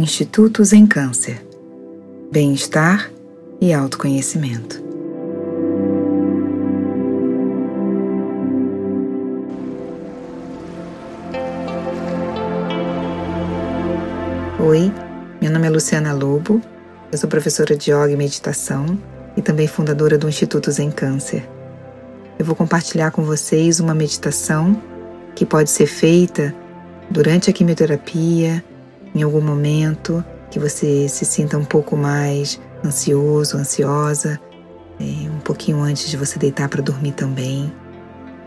Institutos em Câncer, Bem-Estar e Autoconhecimento. Oi, meu nome é Luciana Lobo, eu sou professora de Yoga e Meditação e também fundadora do Instituto Zen Câncer. Eu vou compartilhar com vocês uma meditação que pode ser feita durante a quimioterapia, em algum momento que você se sinta um pouco mais ansioso, ansiosa, é, um pouquinho antes de você deitar para dormir também.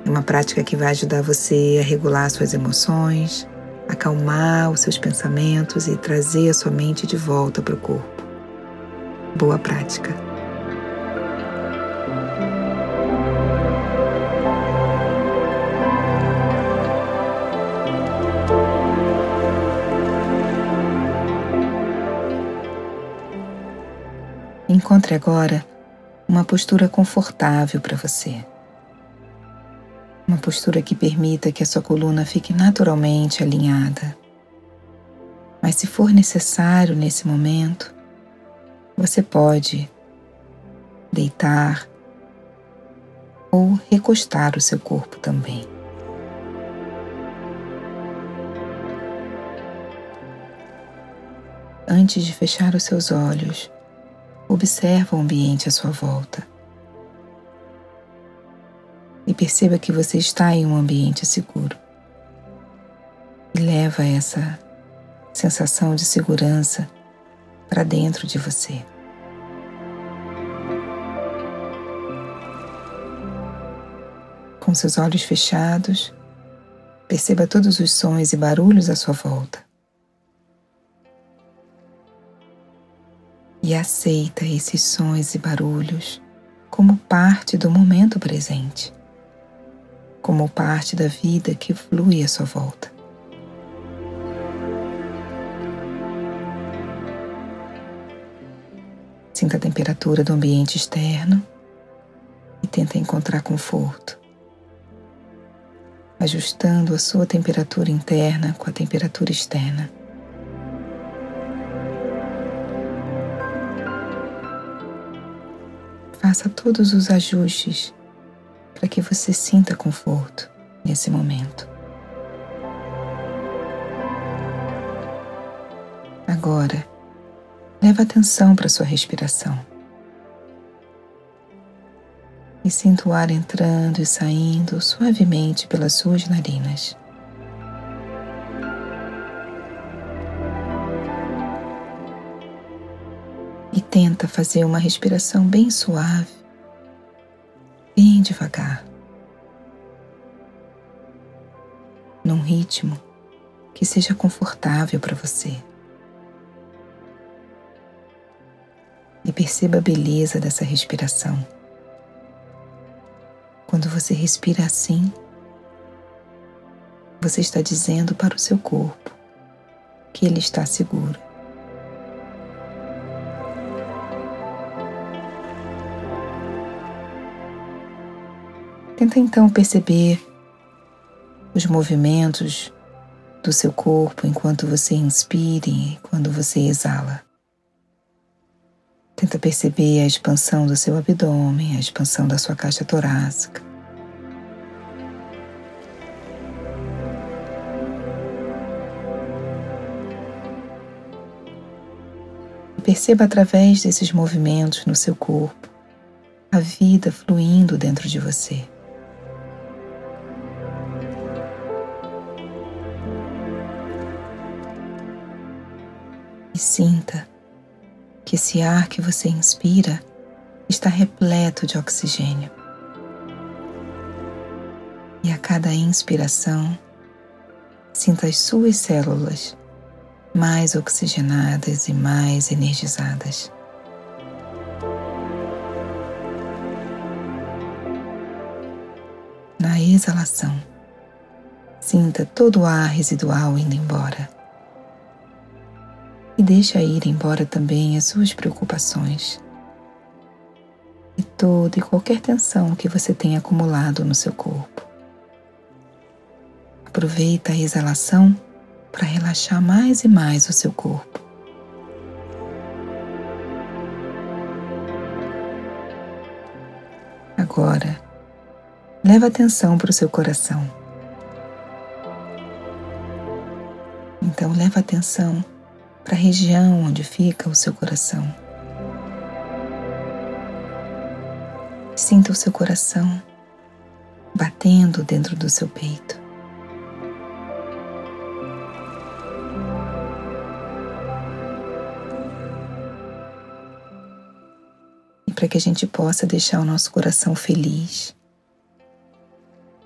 É uma prática que vai ajudar você a regular suas emoções, acalmar os seus pensamentos e trazer a sua mente de volta para o corpo. Boa prática! Encontre agora uma postura confortável para você. Uma postura que permita que a sua coluna fique naturalmente alinhada. Mas se for necessário nesse momento, você pode deitar ou recostar o seu corpo também. Antes de fechar os seus olhos, Observa o ambiente à sua volta e perceba que você está em um ambiente seguro. E leva essa sensação de segurança para dentro de você. Com seus olhos fechados, perceba todos os sons e barulhos à sua volta. E aceita esses sons e barulhos como parte do momento presente, como parte da vida que flui à sua volta. Sinta a temperatura do ambiente externo e tenta encontrar conforto, ajustando a sua temperatura interna com a temperatura externa. Faça todos os ajustes para que você sinta conforto nesse momento. Agora, leve atenção para sua respiração. E sinta o ar entrando e saindo suavemente pelas suas narinas. Tenta fazer uma respiração bem suave, bem devagar, num ritmo que seja confortável para você. E perceba a beleza dessa respiração. Quando você respira assim, você está dizendo para o seu corpo que ele está seguro. Tenta então perceber os movimentos do seu corpo enquanto você inspira e quando você exala. Tenta perceber a expansão do seu abdômen, a expansão da sua caixa torácica. Perceba através desses movimentos no seu corpo a vida fluindo dentro de você. E sinta que esse ar que você inspira está repleto de oxigênio. E a cada inspiração, sinta as suas células mais oxigenadas e mais energizadas. Na exalação, sinta todo o ar residual indo embora e deixa ir embora também as suas preocupações e toda e qualquer tensão que você tenha acumulado no seu corpo. Aproveita a exalação para relaxar mais e mais o seu corpo. Agora, leva atenção para o seu coração. Então, leva atenção para a região onde fica o seu coração. Sinta o seu coração batendo dentro do seu peito. E para que a gente possa deixar o nosso coração feliz,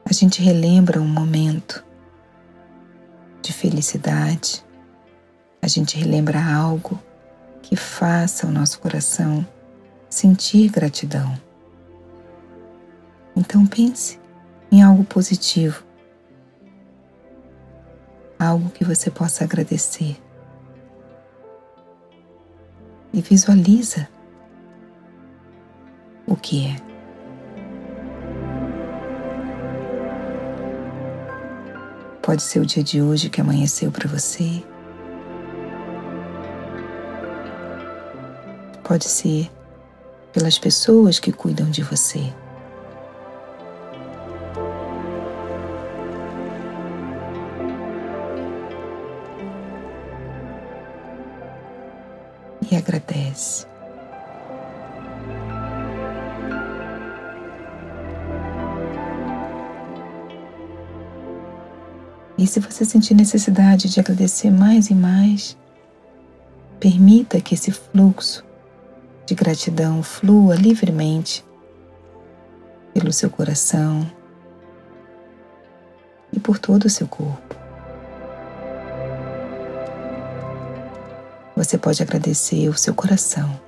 a gente relembra um momento de felicidade, a gente relembra algo que faça o nosso coração sentir gratidão. Então pense em algo positivo, algo que você possa agradecer. E visualiza o que é. Pode ser o dia de hoje que amanheceu para você. Pode ser pelas pessoas que cuidam de você. e agradece. E se você sentir necessidade de agradecer mais e mais, permita que esse fluxo de gratidão flua livremente pelo seu coração e por todo o seu corpo. Você pode agradecer o seu coração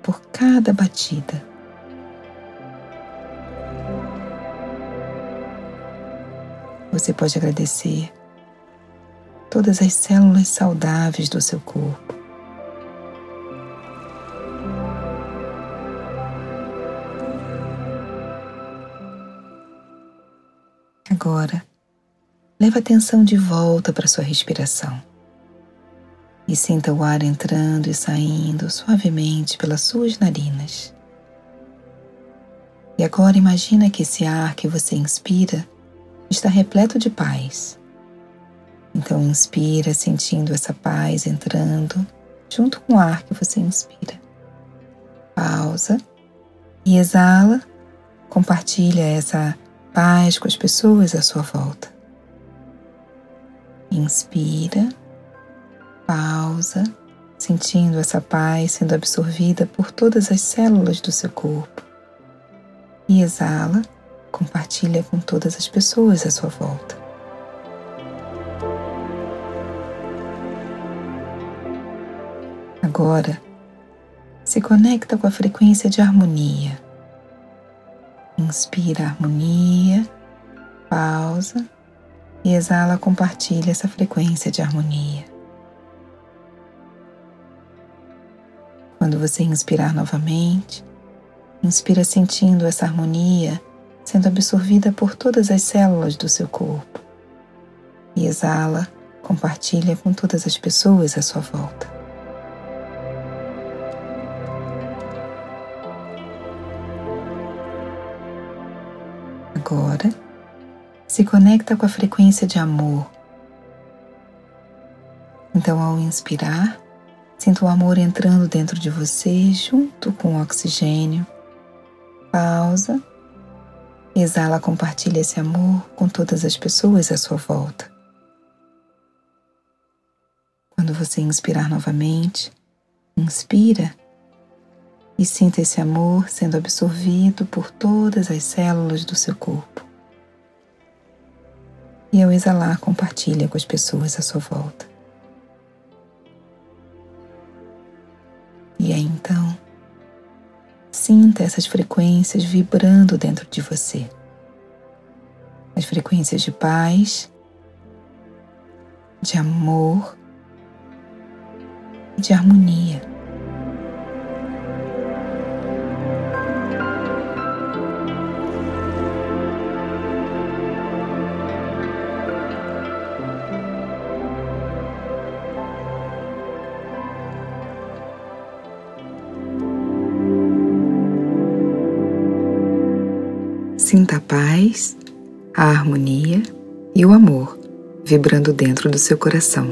por cada batida. Você pode agradecer todas as células saudáveis do seu corpo. Agora, leva atenção de volta para sua respiração e sinta o ar entrando e saindo suavemente pelas suas narinas. E agora imagina que esse ar que você inspira está repleto de paz. Então inspira sentindo essa paz entrando junto com o ar que você inspira. Pausa e exala, compartilha essa paz com as pessoas à sua volta. Inspira pausa, sentindo essa paz sendo absorvida por todas as células do seu corpo. E exala, compartilha com todas as pessoas à sua volta. Agora, se conecta com a frequência de harmonia. Inspira harmonia, pausa e exala, compartilha essa frequência de harmonia. Quando você inspirar novamente, inspira sentindo essa harmonia sendo absorvida por todas as células do seu corpo. E exala, compartilha com todas as pessoas à sua volta. Agora, se conecta com a frequência de amor. Então, ao inspirar, Sinta o amor entrando dentro de você junto com o oxigênio. Pausa. Exala, compartilha esse amor com todas as pessoas à sua volta. Quando você inspirar novamente, inspira e sinta esse amor sendo absorvido por todas as células do seu corpo. E ao exalar, compartilha com as pessoas à sua volta. E aí então, sinta essas frequências vibrando dentro de você. As frequências de paz, de amor de harmonia. Sinta a paz, a harmonia e o amor vibrando dentro do seu coração.